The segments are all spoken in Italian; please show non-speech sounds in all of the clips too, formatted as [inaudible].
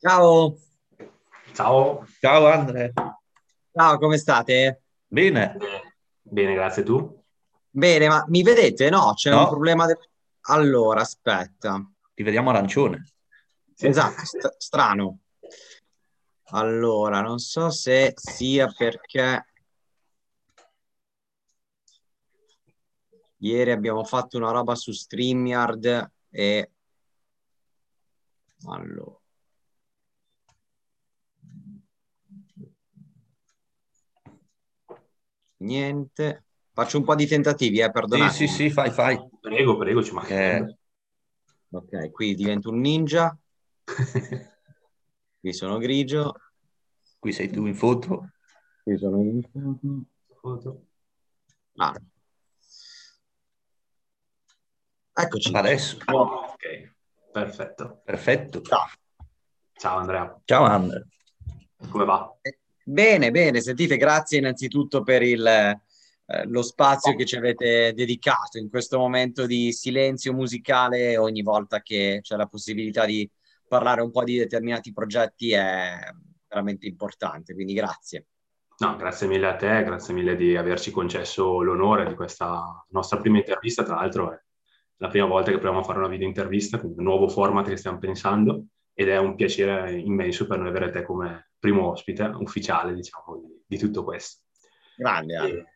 Ciao. Ciao. Ciao Andre. Ciao, come state? Bene. Bene, grazie tu. Bene, ma mi vedete? No, c'è No. un problema. de- Allora, aspetta. Ti vediamo arancione. Sì. Esatto, st- strano. Allora, non so se sia perché ieri abbiamo fatto una roba su StreamYard e allora. Niente. Faccio un po' di tentativi, eh, Sì, perdonate. sì, sì, fai, fai. Prego, prego, ci mancherebbe. Ok, qui divento un ninja, [laughs] qui sono grigio, Qui sei tu in foto. qui sono io. Foto. Ah. Eccoci. Adesso. Ok, perfetto. Perfetto. Ciao. Ciao Andrea, Ciao Andre. come va? Bene, bene, sentite, grazie innanzitutto per il, eh, lo spazio che ci avete dedicato in questo momento di silenzio musicale ogni volta che c'è la possibilità di parlare un po' di determinati progetti è veramente importante, quindi grazie. No, grazie mille a te, grazie mille di averci concesso l'onore di questa nostra prima intervista. Tra l'altro è la prima volta che proviamo a fare una video intervista, quindi un nuovo format che stiamo pensando ed è un piacere immenso per noi avere te come primo ospite ufficiale, diciamo, di, di tutto questo. Grande. E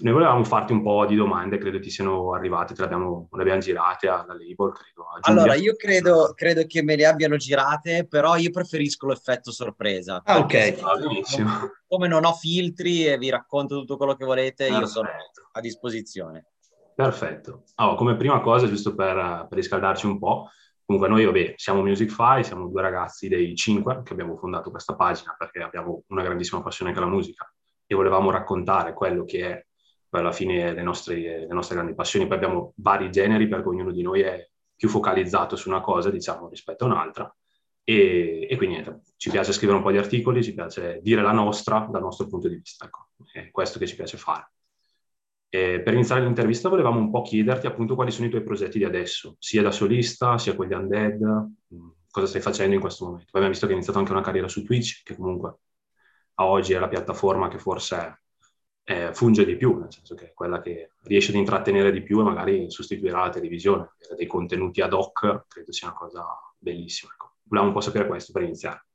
Noi volevamo farti un po' di domande, credo ti siano arrivate, te le abbiamo, le abbiamo girate alla label, credo. Allora, io credo, credo che me le abbiano girate, però io preferisco l'effetto sorpresa. Ah, ok. Va benissimo. Come non ho filtri e vi racconto tutto quello che volete, io sono Perfetto. a disposizione. Perfetto. Allora, come prima cosa, giusto per, per riscaldarci un po', comunque noi, vabbè, siamo Musicfy, siamo due ragazzi dei cinque che abbiamo fondato questa pagina perché abbiamo una grandissima passione anche alla musica e volevamo raccontare quello che è poi alla fine le nostre, le nostre grandi passioni. Poi abbiamo vari generi perché ognuno di noi è più focalizzato su una cosa, diciamo, rispetto a un'altra. E, e quindi niente, ci piace scrivere un po' di articoli, ci piace dire la nostra dal nostro punto di vista. Ecco, è questo che ci piace fare. E per iniziare l'intervista volevamo un po' chiederti appunto quali sono i tuoi progetti di adesso, sia da solista, sia con gli undead, mh, cosa stai facendo in questo momento. Poi abbiamo visto che hai iniziato anche una carriera su Twitch, che comunque a oggi è la piattaforma che forse eh, funge di più, nel senso che è quella che riesce ad intrattenere di più e magari sostituirà la televisione, avere dei contenuti ad hoc, credo sia una cosa bellissima. Ecco. Volevamo un po' sapere questo per iniziare.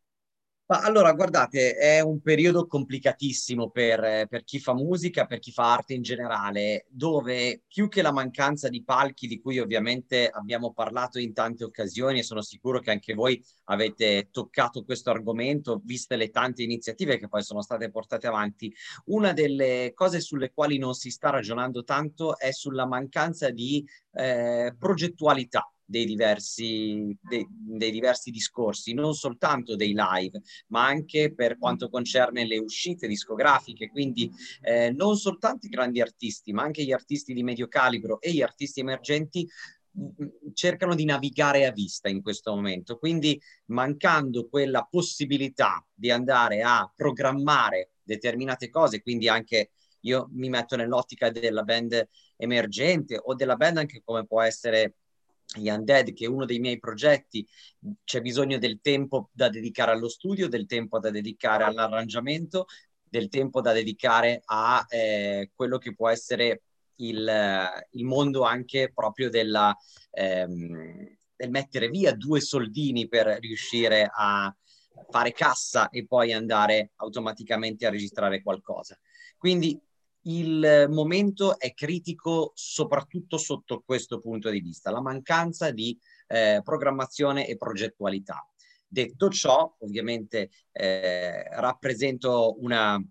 Ma allora, guardate, è un periodo complicatissimo per, per chi fa musica, per chi fa arte in generale, dove più che la mancanza di palchi, di cui ovviamente abbiamo parlato in tante occasioni, e sono sicuro che anche voi avete toccato questo argomento, viste le tante iniziative che poi sono state portate avanti, una delle cose sulle quali non si sta ragionando tanto è sulla mancanza di eh, progettualità dei diversi, dei, dei diversi discorsi, non soltanto dei live, ma anche per quanto concerne le uscite discografiche. Quindi eh, non soltanto i grandi artisti, ma anche gli artisti di medio calibro e gli artisti emergenti mh, cercano di navigare a vista in questo momento. Quindi mancando quella possibilità di andare a programmare determinate cose, quindi anche io mi metto nell'ottica della band emergente o della band anche come può essere Undead, che è uno dei miei progetti, c'è bisogno del tempo da dedicare allo studio, del tempo da dedicare all'arrangiamento, del tempo da dedicare a eh, quello che può essere il, il mondo anche proprio della, ehm, del mettere via due soldini per riuscire a fare cassa e poi andare automaticamente a registrare qualcosa. Quindi il momento è critico soprattutto sotto questo punto di vista, la mancanza di eh, programmazione e progettualità. Detto ciò, ovviamente eh, rappresento una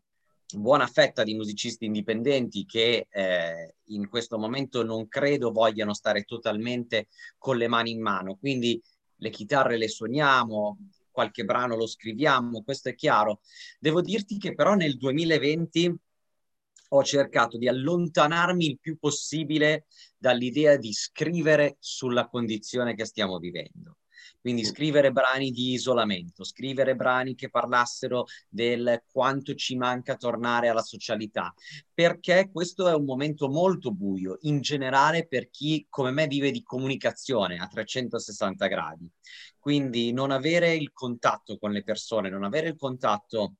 buona fetta di musicisti indipendenti che eh, in questo momento non credo vogliano stare totalmente con le mani in mano, quindi le chitarre le suoniamo, qualche brano lo scriviamo, questo è chiaro. Devo dirti che però nel 2020 ho cercato di allontanarmi il più possibile dall'idea di scrivere sulla condizione che stiamo vivendo. quindi scrivere brani di isolamento, scrivere brani che parlassero del quanto ci manca tornare alla socialità, perché questo è un momento molto buio, in generale per chi come me vive di comunicazione a 360 gradi. Quindi non avere il contatto con le persone, non avere il contatto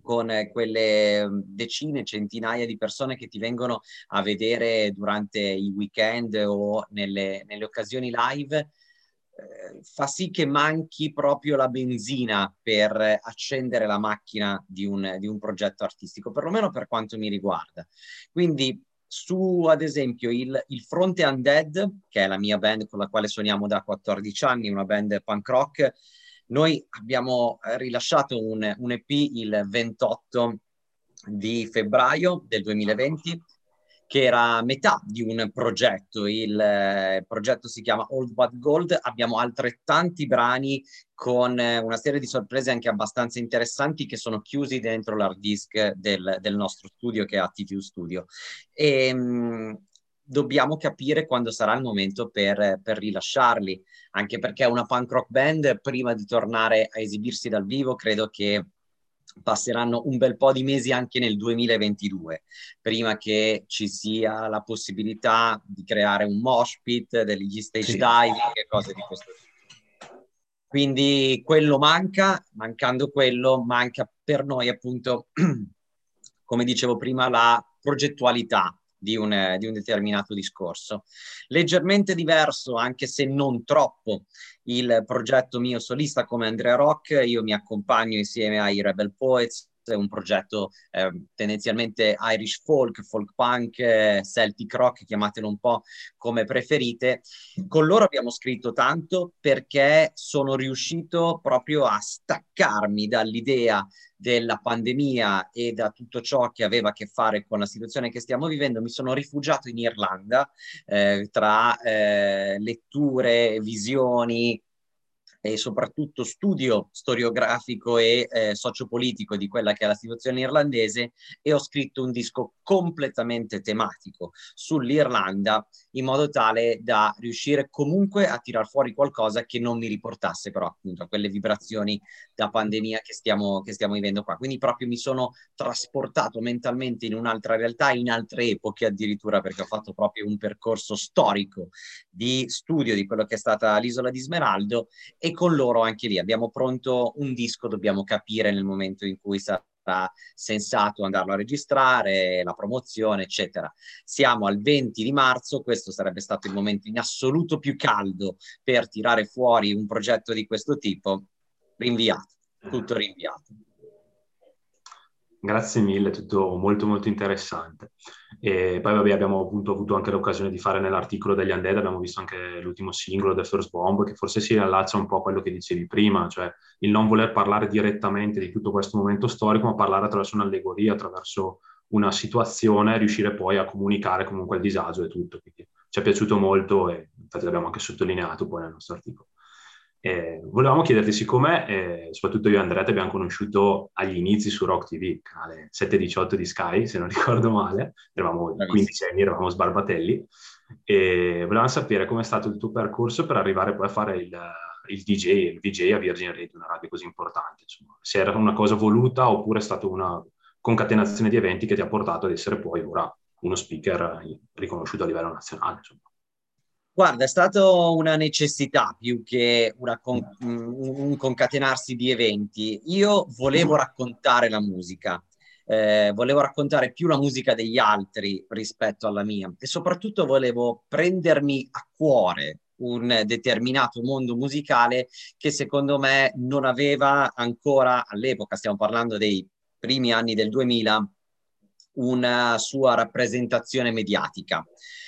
con quelle decine, centinaia di persone che ti vengono a vedere durante i weekend o nelle, nelle occasioni live, eh, fa sì che manchi proprio la benzina per accendere la macchina di un, di un progetto artistico, perlomeno per quanto mi riguarda. Quindi su, ad esempio, il, il, Fronte Undead, che è la mia band con la quale suoniamo da 14 anni, una band punk rock, noi abbiamo rilasciato un, un EP il 28 di febbraio del 2020 che era metà di un progetto. Il eh, progetto si chiama Old But Gold. Abbiamo altrettanti brani con eh, una serie di sorprese anche abbastanza interessanti che sono chiusi dentro l'hard disk del, del nostro studio che è ATV Studio. E, mh, mm, dobbiamo capire quando sarà il momento per, per, rilasciarli, anche perché una punk rock band, prima di tornare a esibirsi dal vivo, credo che passeranno un bel po' di mesi anche nel 2022, prima che ci sia la possibilità di creare un mosh pit, degli stage sì. diving e cose di questo tipo. Quindi quello manca, mancando quello manca per noi appunto, [clears throat] come dicevo prima, la progettualità di un, di un, determinato discorso. Leggermente diverso, anche se non troppo, il progetto mio solista come Andrea Rock, io mi accompagno insieme ai Rebel Poets, è un progetto eh, tendenzialmente Irish folk, folk punk, eh, Celtic rock, chiamatelo un po' come preferite. Con loro abbiamo scritto tanto perché sono riuscito proprio a staccarmi dall'idea della pandemia e da tutto ciò che aveva a che fare con la situazione che stiamo vivendo, mi sono rifugiato in Irlanda eh, tra eh, letture, visioni, e soprattutto studio storiografico e eh, sociopolitico di quella che è la situazione irlandese e ho scritto un disco completamente tematico sull'Irlanda in modo tale da riuscire comunque a tirar fuori qualcosa che non mi riportasse però appunto a quelle vibrazioni da pandemia che stiamo, che stiamo vivendo qua. Quindi proprio mi sono trasportato mentalmente in un'altra realtà, in altre epoche addirittura perché ho fatto proprio un percorso storico di studio di quello che è stata l'isola di Smeraldo e con loro anche lì abbiamo pronto un disco, dobbiamo capire nel momento in cui sarà sensato andarlo a registrare, la promozione, eccetera. Siamo al 20 di marzo, questo sarebbe stato il momento in assoluto più caldo per tirare fuori un progetto di questo tipo, rinviato, tutto rinviato. Grazie mille, tutto molto molto interessante. E poi vabbè, abbiamo appunto avuto anche l'occasione di fare nell'articolo degli Undead, abbiamo visto anche l'ultimo singolo, The First Bomb, che forse si allaccia un po' a quello che dicevi prima, cioè il non voler parlare direttamente di tutto questo momento storico, ma parlare attraverso un'allegoria, attraverso una situazione, riuscire poi a comunicare comunque il disagio e tutto. Quindi ci è piaciuto molto e infatti l'abbiamo anche sottolineato poi nel nostro articolo. Eh, volevamo chiederti, siccome eh, soprattutto io e Andrea ti abbiamo conosciuto agli inizi su Rock TV, canale 718 di Sky, se non [laughs] ricordo male, eravamo 15 anni, eravamo sbarbatelli, e volevamo sapere com'è stato il tuo percorso per arrivare poi a fare il, il DJ, il VJ a Virgin Radio, una radio così importante, insomma. se era una cosa voluta oppure è stata una concatenazione di eventi che ti ha portato ad essere poi ora uno speaker riconosciuto a livello nazionale. Insomma. Guarda, è stata una necessità più che con, un concatenarsi di eventi. Io volevo raccontare la musica, eh, volevo raccontare più la musica degli altri rispetto alla mia e soprattutto volevo prendermi a cuore un determinato mondo musicale che secondo me non aveva ancora all'epoca, stiamo parlando dei primi anni del 2000, una sua rappresentazione mediatica.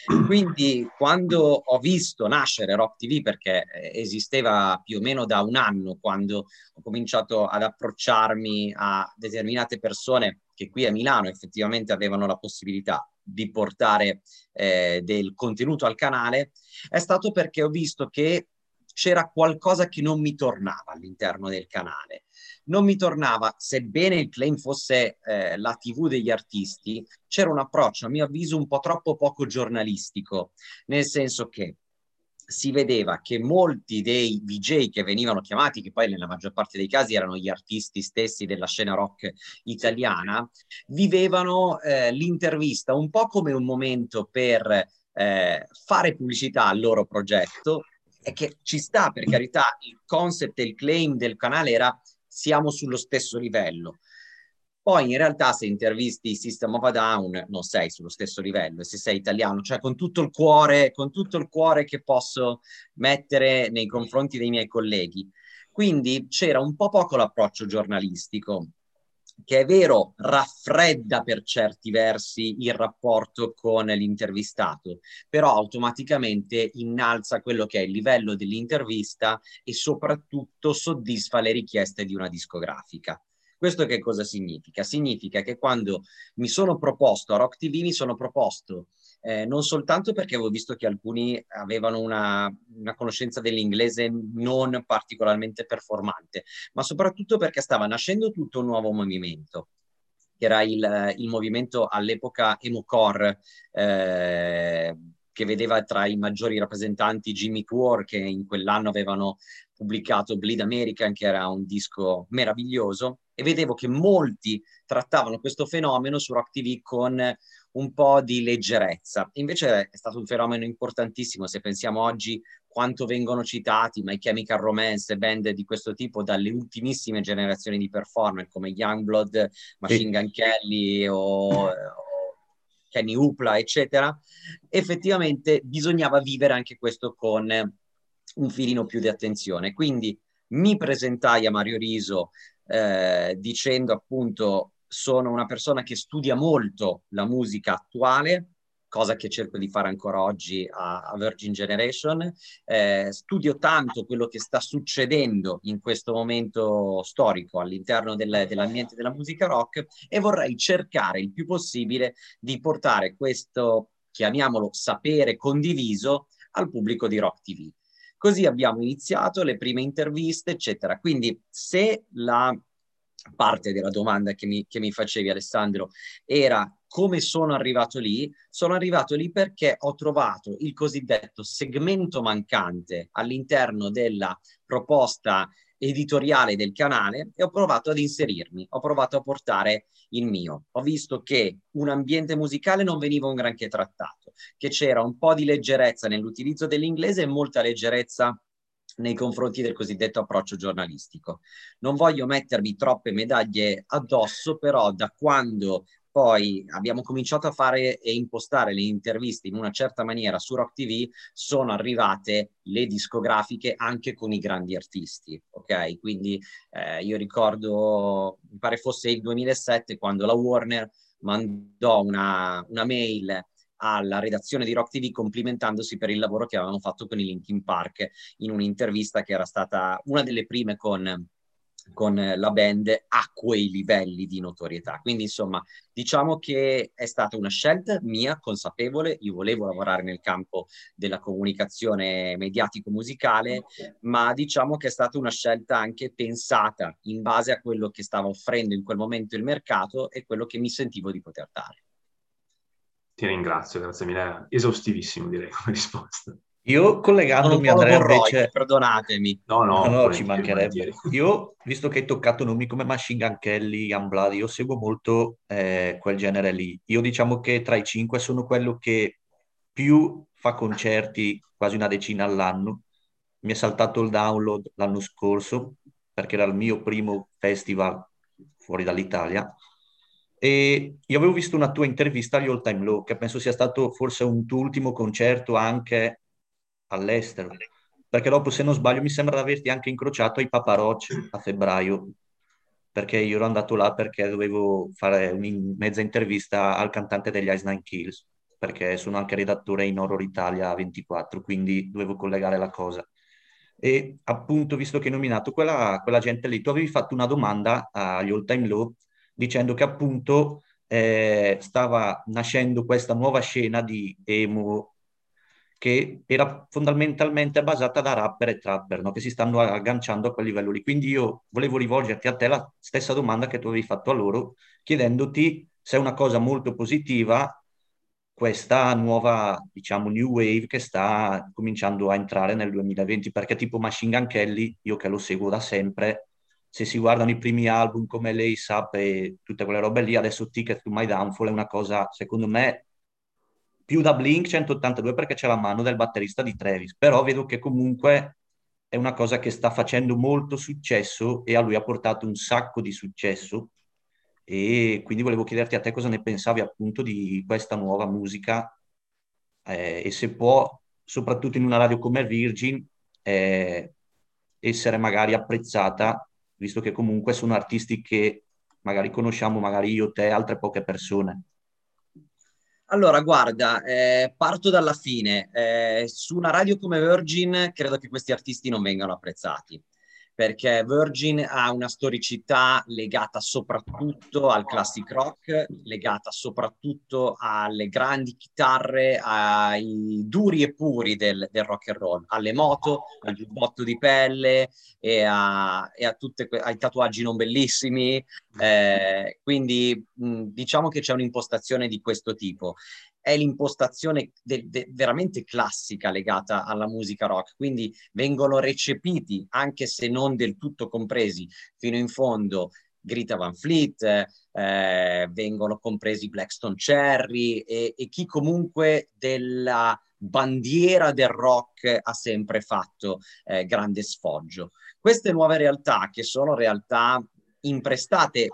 [clears throat] Quindi quando ho visto nascere Rock TV, perché eh, esisteva più o meno da un anno, quando ho cominciato ad approcciarmi a determinate persone che qui a Milano effettivamente avevano la possibilità di portare eh, del contenuto al canale, è stato perché ho visto che c'era qualcosa che non mi tornava all'interno del canale. Non mi tornava, sebbene il claim fosse eh, la TV degli artisti, c'era un approccio, a mio avviso, un po' troppo poco giornalistico, nel senso che si vedeva che molti dei VJ che venivano chiamati, che poi nella maggior parte dei casi erano gli artisti stessi della scena rock italiana, vivevano eh, l'intervista un po' come un momento per eh, fare pubblicità al loro progetto e che ci sta per carità il concept e il claim del canale era siamo sullo stesso livello poi in realtà se intervisti System of a Down non sei sullo stesso livello, se sei italiano, cioè con tutto il cuore, con tutto il cuore che posso mettere nei confronti dei miei colleghi. Quindi c'era un po' poco l'approccio giornalistico, che è vero raffredda per certi versi il rapporto con l'intervistato, però automaticamente innalza quello che è il livello dell'intervista e soprattutto soddisfa le richieste di una discografica. Questo che cosa significa? Significa che quando mi sono proposto a Rock TV mi sono proposto eh, non soltanto perché avevo visto che alcuni avevano una, una, conoscenza dell'inglese non particolarmente performante, ma soprattutto perché stava nascendo tutto un nuovo movimento che era il, il movimento all'epoca Emocore, eh, che vedeva tra i maggiori rappresentanti Jimmy Core, che in quell'anno avevano pubblicato Bleed American, che era un disco meraviglioso, e vedevo che molti trattavano questo fenomeno su Rock TV con un po' di leggerezza. Invece è stato un fenomeno importantissimo, se pensiamo oggi quanto vengono citati My Chemical Romance, band di questo tipo dalle ultimissime generazioni di performer come Youngblood, Machine Gun Kelly o, o Kenny Upla, eccetera, effettivamente bisognava vivere anche questo con un filino più di attenzione. Quindi mi presentai a Mario Riso eh, dicendo appunto sono una persona che studia molto la musica attuale, cosa che cerco di fare ancora oggi a, a Virgin Generation. Eh, studio tanto quello che sta succedendo in questo momento storico all'interno del, dell'ambiente della musica rock e vorrei cercare il più possibile di portare questo, chiamiamolo sapere condiviso, al pubblico di Rock TV. Così abbiamo iniziato le prime interviste, eccetera. Quindi se la parte della domanda che mi, che mi facevi Alessandro era come sono arrivato lì? Sono arrivato lì perché ho trovato il cosiddetto segmento mancante all'interno della proposta editoriale del canale e ho provato ad inserirmi, ho provato a portare il mio. Ho visto che un ambiente musicale non veniva un granché trattato, che c'era un po' di leggerezza nell'utilizzo dell'inglese e molta leggerezza nei confronti del cosiddetto approccio giornalistico. Non voglio mettermi troppe medaglie addosso, però da quando poi abbiamo cominciato a fare e impostare le interviste in una certa maniera su Rock TV, sono arrivate le discografiche anche con i grandi artisti, ok? Quindi eh, io ricordo, mi pare fosse il 2007, quando la Warner mandò una, una mail alla redazione di Rock TV complimentandosi per il lavoro che avevano fatto con i Linkin Park in un'intervista che era stata una delle prime con con la band a quei livelli di notorietà. Quindi, insomma, diciamo che è stata una scelta mia consapevole. Io volevo lavorare nel campo della comunicazione mediatico-musicale, ma diciamo che è stata una scelta anche pensata in base a quello che stava offrendo in quel momento il mercato e quello che mi sentivo di poter dare. Ti ringrazio, grazie mille. Esaustivissimo, direi, come [laughs] risposta. Io collegandomi Andrea invece... Perdonatemi. No, no, no, no ci mancherebbe. Io, visto che hai toccato nomi come Machine Gun Kelly, Youngblood, io seguo molto eh, quel genere lì. Io diciamo che tra i cinque sono quello che più fa concerti, quasi una decina all'anno. Mi è saltato il download l'anno scorso, perché era il mio primo festival fuori dall'Italia. E io avevo visto una tua intervista agli All Time Low, che penso sia stato forse un tuo ultimo concerto anche all'estero. Perché dopo, se non sbaglio, mi sembra di averti anche incrociato ai Papa Roach a febbraio, perché io ero andato là perché dovevo fare una mezza intervista al cantante degli Ice Nine Kills, perché sono anche redattore in Horror Italia 24, quindi dovevo collegare la cosa. E appunto, visto che hai nominato quella, quella gente lì, tu avevi fatto una domanda agli All Time Low dicendo che appunto eh, stava nascendo questa nuova scena di emo che era fondamentalmente basata da rapper e trapper, no? che si stanno agganciando a quel livello lì. Quindi io volevo rivolgerti a te la stessa domanda che tu avevi fatto a loro, chiedendoti se è una cosa molto positiva questa nuova, diciamo, new wave che sta cominciando a entrare nel 2020, perché tipo Machine Gun Kelly, io che lo seguo da sempre, se si guardano i primi album come lei Sap e tutte quelle robe lì, adesso Ticket to My Downfall è una cosa, secondo me, più da Blink 182 perché c'è la mano del batterista di Travis, però vedo che comunque è una cosa che sta facendo molto successo e a lui ha portato un sacco di successo. E quindi volevo chiederti a te cosa ne pensavi appunto di questa nuova musica. Eh, e se può, soprattutto in una radio come Virgin, eh, essere magari apprezzata, visto che comunque sono artisti che magari conosciamo, magari io, te, altre poche persone. Allora, guarda, eh, parto dalla fine. Eh, su una radio come Virgin credo che questi artisti non vengano apprezzati perché Virgin ha una storicità legata soprattutto al classic rock, legata soprattutto alle grandi chitarre, ai duri e puri del, del rock and roll, alle moto, al giubbotto di pelle e, a, e a tutte, ai tatuaggi non bellissimi. Eh, quindi mh, diciamo che c'è un'impostazione di questo tipo è l'impostazione de- de- veramente classica legata alla musica rock, quindi vengono recepiti, anche se non del tutto compresi, fino in fondo Greta Van Fleet, eh, vengono compresi Blackstone Cherry e, e chi comunque della bandiera del rock ha sempre fatto eh, grande sfoggio. Queste nuove realtà, che sono realtà imprestate,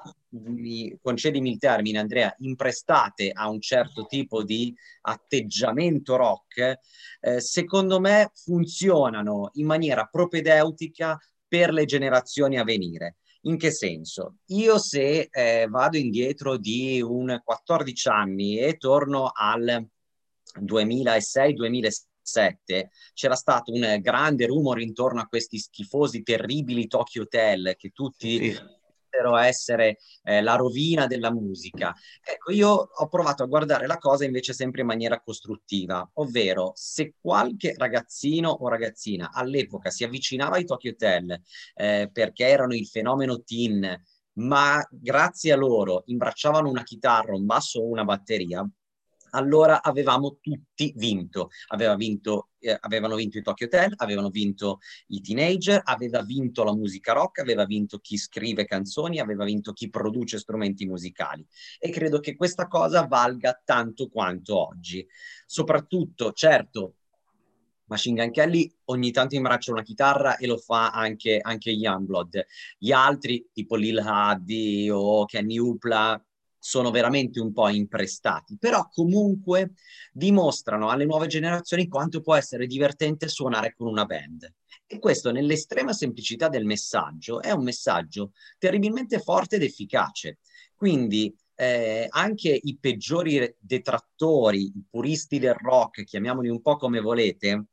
concedimi il termine Andrea, imprestate a un certo tipo di atteggiamento rock, eh, secondo me funzionano in maniera propedeutica per le generazioni a venire. In che senso? Io se eh, vado indietro di un 14 anni e torno al 2006-2007, c'era stato un grande rumore intorno a questi schifosi, terribili Tokyo Hotel che tutti sì essere eh, la rovina della musica. Ecco, io ho provato a guardare la cosa invece sempre in maniera costruttiva, ovvero se qualche ragazzino o ragazzina all'epoca si avvicinava ai Tokyo Hotel eh, perché erano il fenomeno teen, ma grazie a loro imbracciavano una chitarra, un basso o una batteria, allora avevamo tutti vinto. Aveva vinto eh, avevano vinto i Tokyo Hotel, avevano vinto i teenager, aveva vinto la musica rock, aveva vinto chi scrive canzoni, aveva vinto chi produce strumenti musicali. E credo che questa cosa valga tanto quanto oggi. Soprattutto, certo, Machine Gun Kelly ogni tanto imbraccia una chitarra e lo fa anche, anche Youngblood. Gli altri, tipo Lil Huddy o Kenny Upla, sono veramente un po' imprestati, però comunque dimostrano alle nuove generazioni quanto può essere divertente suonare con una band. E questo nell'estrema semplicità del messaggio è un messaggio terribilmente forte ed efficace. Quindi eh, anche i peggiori detrattori, i puristi del rock, chiamiamoli un po' come volete,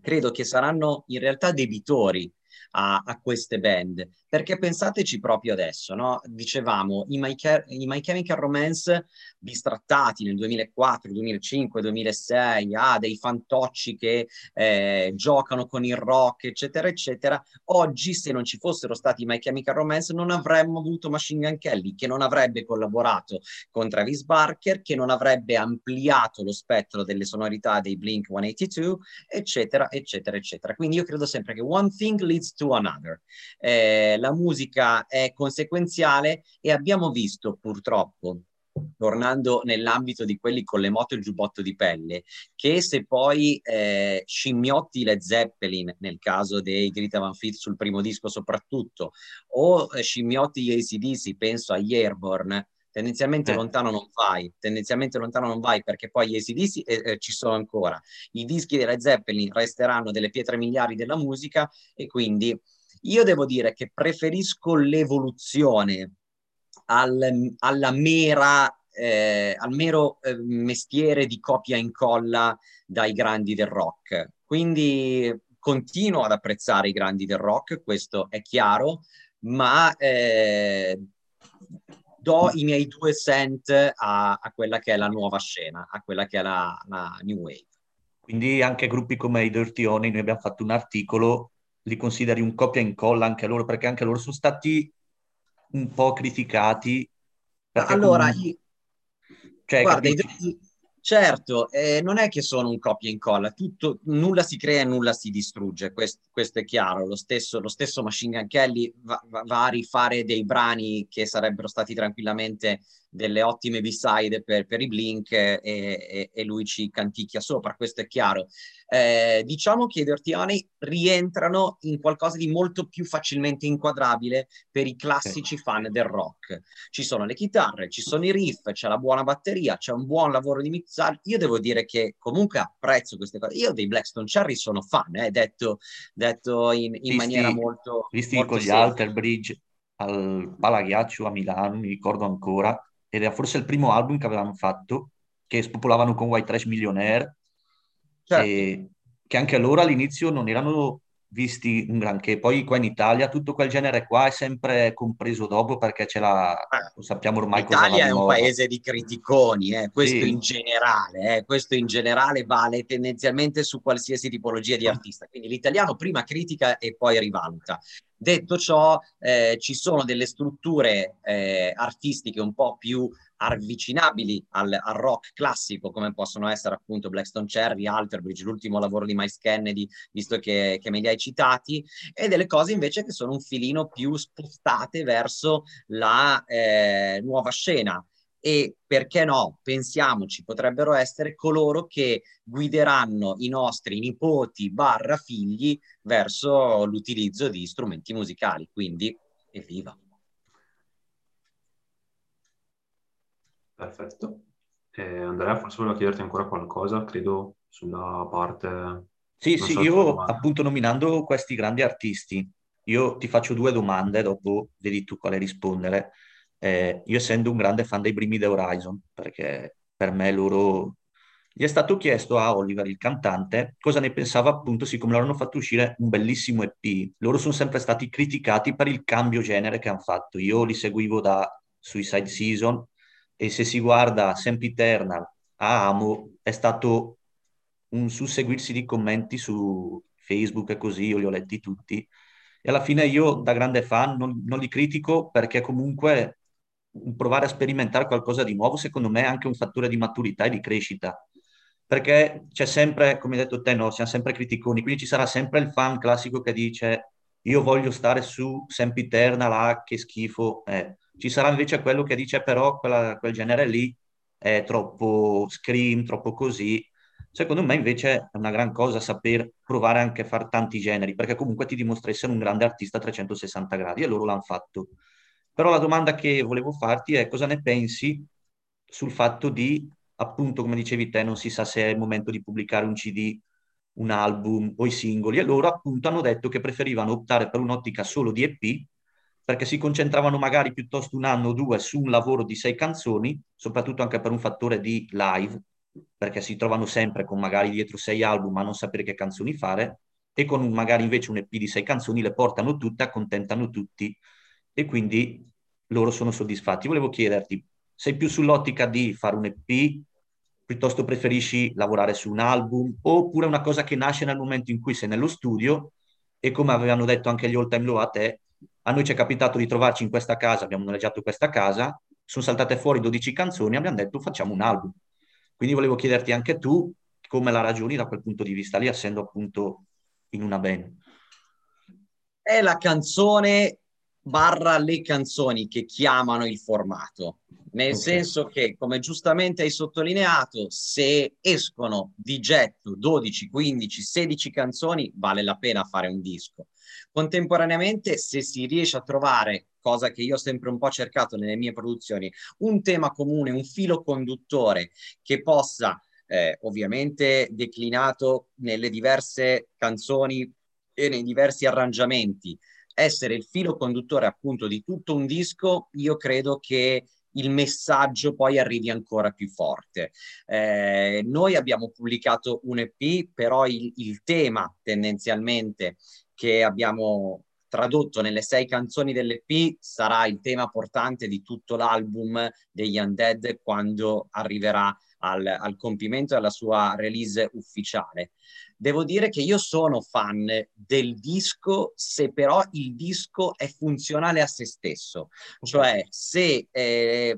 credo che saranno in realtà debitori a, a queste band. Perché pensateci proprio adesso, no? Dicevamo, i My, i My Chemical Romance bistrattati nel 2004, 2005, 2006, ah, dei fantocci che eh, giocano con il rock, eccetera, eccetera. Oggi, se non ci fossero stati i My Chemical Romance, non avremmo avuto Machine Gun Kelly, che non avrebbe collaborato con Travis Barker, che non avrebbe ampliato lo spettro delle sonorità dei Blink 182, eccetera, eccetera, eccetera. Quindi io credo sempre che one thing leads to another. Eh, la musica è conseguenziale e abbiamo visto purtroppo tornando nell'ambito di quelli con le moto e il giubbotto di pelle, che se poi eh, scimmiotti le Zeppelin, nel caso dei Greta Van Fleet sul primo disco soprattutto, o eh, scimmiotti gli ACDC, penso agli Airborne, tendenzialmente eh. lontano non vai, tendenzialmente lontano non vai perché poi gli ACDC eh, eh, ci sono ancora. I dischi delle Zeppelin resteranno delle pietre miliari della musica e quindi io devo dire che preferisco l'evoluzione al, alla mera, eh, al mero eh, mestiere di copia e incolla dai grandi del rock. Quindi continuo ad apprezzare i grandi del rock, questo è chiaro, ma eh, do i miei due cent a, a, quella che è la nuova scena, a quella che è la, la New Wave. Quindi anche gruppi come i Dirty Honey, noi abbiamo fatto un articolo li consideri un copia e incolla anche loro, perché anche loro sono stati un po' criticati. Allora, comunque... io... cioè, guarda, i, Certo, eh, non è che sono un copia e incolla, tutto, nulla si crea e nulla si distrugge, questo, questo è chiaro. Lo stesso, lo stesso Machine Gun Kelly va, va, va, a rifare dei brani che sarebbero stati tranquillamente delle ottime b-side per, per i Blink e, e, e, lui ci canticchia sopra, questo è chiaro. Eh, diciamo che i Dirty Honey rientrano in qualcosa di molto più facilmente inquadrabile per i classici fan del rock. Ci sono le chitarre, ci sono i riff, c'è la buona batteria, c'è un buon lavoro di mixaggio. Io devo dire che comunque apprezzo queste cose. Io dei Blackstone Cherry sono fan, eh, detto, detto in, in visti, maniera molto... Visti molto con gli Alter Bridge al Palaghiaccio a Milano, mi ricordo ancora, era forse il primo album che avevano fatto, che spopolavano con White Trash Millionaire, certo. e, che anche loro all'inizio non erano visti un granché. Poi qua in Italia tutto quel genere qua è sempre compreso dopo perché ce l'ha, eh, lo sappiamo ormai L'Italia è un paese di criticoni, eh, questo sì. in generale, eh, questo in generale vale tendenzialmente su qualsiasi tipologia di artista. Quindi l'italiano prima critica e poi rivaluta. Detto ciò, eh, ci sono delle strutture eh, artistiche un po' più avvicinabili al, al, rock classico, come possono essere appunto Blackstone Cherry, Alterbridge, l'ultimo lavoro di Miles Kennedy, visto che, che me li hai citati, e delle cose invece che sono un filino più spostate verso la eh, nuova scena e perché no, pensiamoci, potrebbero essere coloro che guideranno i nostri nipoti barra figli verso l'utilizzo di strumenti musicali. Quindi, evviva! Perfetto. Eh, Andrea, forse volevo chiederti ancora qualcosa, credo, sulla parte... Sì, sì, so io appunto nominando questi grandi artisti, io ti faccio due domande, dopo vedi tu quale rispondere. Eh, io essendo un grande fan dei Me The Horizon, perché per me loro... Gli è stato chiesto a Oliver, il cantante, cosa ne pensava appunto, siccome loro hanno fatto uscire un bellissimo EP. Loro sono sempre stati criticati per il cambio genere che hanno fatto. Io li seguivo da Suicide Season e se si guarda Sempiternal a Amo è stato un susseguirsi di commenti su Facebook e così, io li ho letti tutti. E alla fine io da grande fan non, non li critico perché comunque provare a sperimentare qualcosa di nuovo, secondo me è anche un fattore di maturità e di crescita. Perché c'è sempre, come hai detto te, no, siamo sempre criticoni, quindi ci sarà sempre il fan classico che dice io voglio stare su Sempiterna, là, che schifo. Eh. Ci sarà invece quello che dice però quella, quel genere lì è troppo scream, troppo così. Secondo me invece è una gran cosa saper provare anche a fare tanti generi, perché comunque ti dimostra essere un grande artista a 360 gradi e loro l'hanno fatto. Però la domanda che volevo farti è cosa ne pensi sul fatto di, appunto, come dicevi te, non si sa se è il momento di pubblicare un CD, un album o i singoli, e loro appunto hanno detto che preferivano optare per un'ottica solo di EP, perché si concentravano magari piuttosto un anno o due su un lavoro di sei canzoni, soprattutto anche per un fattore di live, perché si trovano sempre con magari dietro sei album ma non sapere che canzoni fare, e con magari invece un EP di sei canzoni le portano tutte, accontentano tutti e quindi loro sono soddisfatti. Volevo chiederti, sei più sull'ottica di fare un EP, piuttosto preferisci lavorare su un album, oppure una cosa che nasce nel momento in cui sei nello studio e come avevano detto anche gli all time low a te, a noi ci è capitato di trovarci in questa casa, abbiamo noleggiato questa casa, sono saltate fuori 12 canzoni e abbiamo detto facciamo un album. Quindi volevo chiederti anche tu come la ragioni da quel punto di vista lì, essendo appunto in una band. È la canzone barra le canzoni che chiamano il formato. Nel okay. senso che, come giustamente hai sottolineato, se escono di getto 12, 15, 16 canzoni, vale la pena fare un disco. Contemporaneamente, se si riesce a trovare, cosa che io ho sempre un po' cercato nelle mie produzioni, un tema comune, un filo conduttore che possa, eh, ovviamente declinato nelle diverse canzoni e nei diversi arrangiamenti, essere il filo conduttore appunto di tutto un disco, io credo che il messaggio poi arrivi ancora più forte. Eh, noi abbiamo pubblicato un EP, però il, il tema tendenzialmente che abbiamo tradotto nelle sei canzoni dell'EP sarà il tema portante di tutto l'album degli Undead quando arriverà al, al compimento e alla sua release ufficiale. Devo dire che io sono fan del disco se però il disco è funzionale a se stesso, cioè se eh,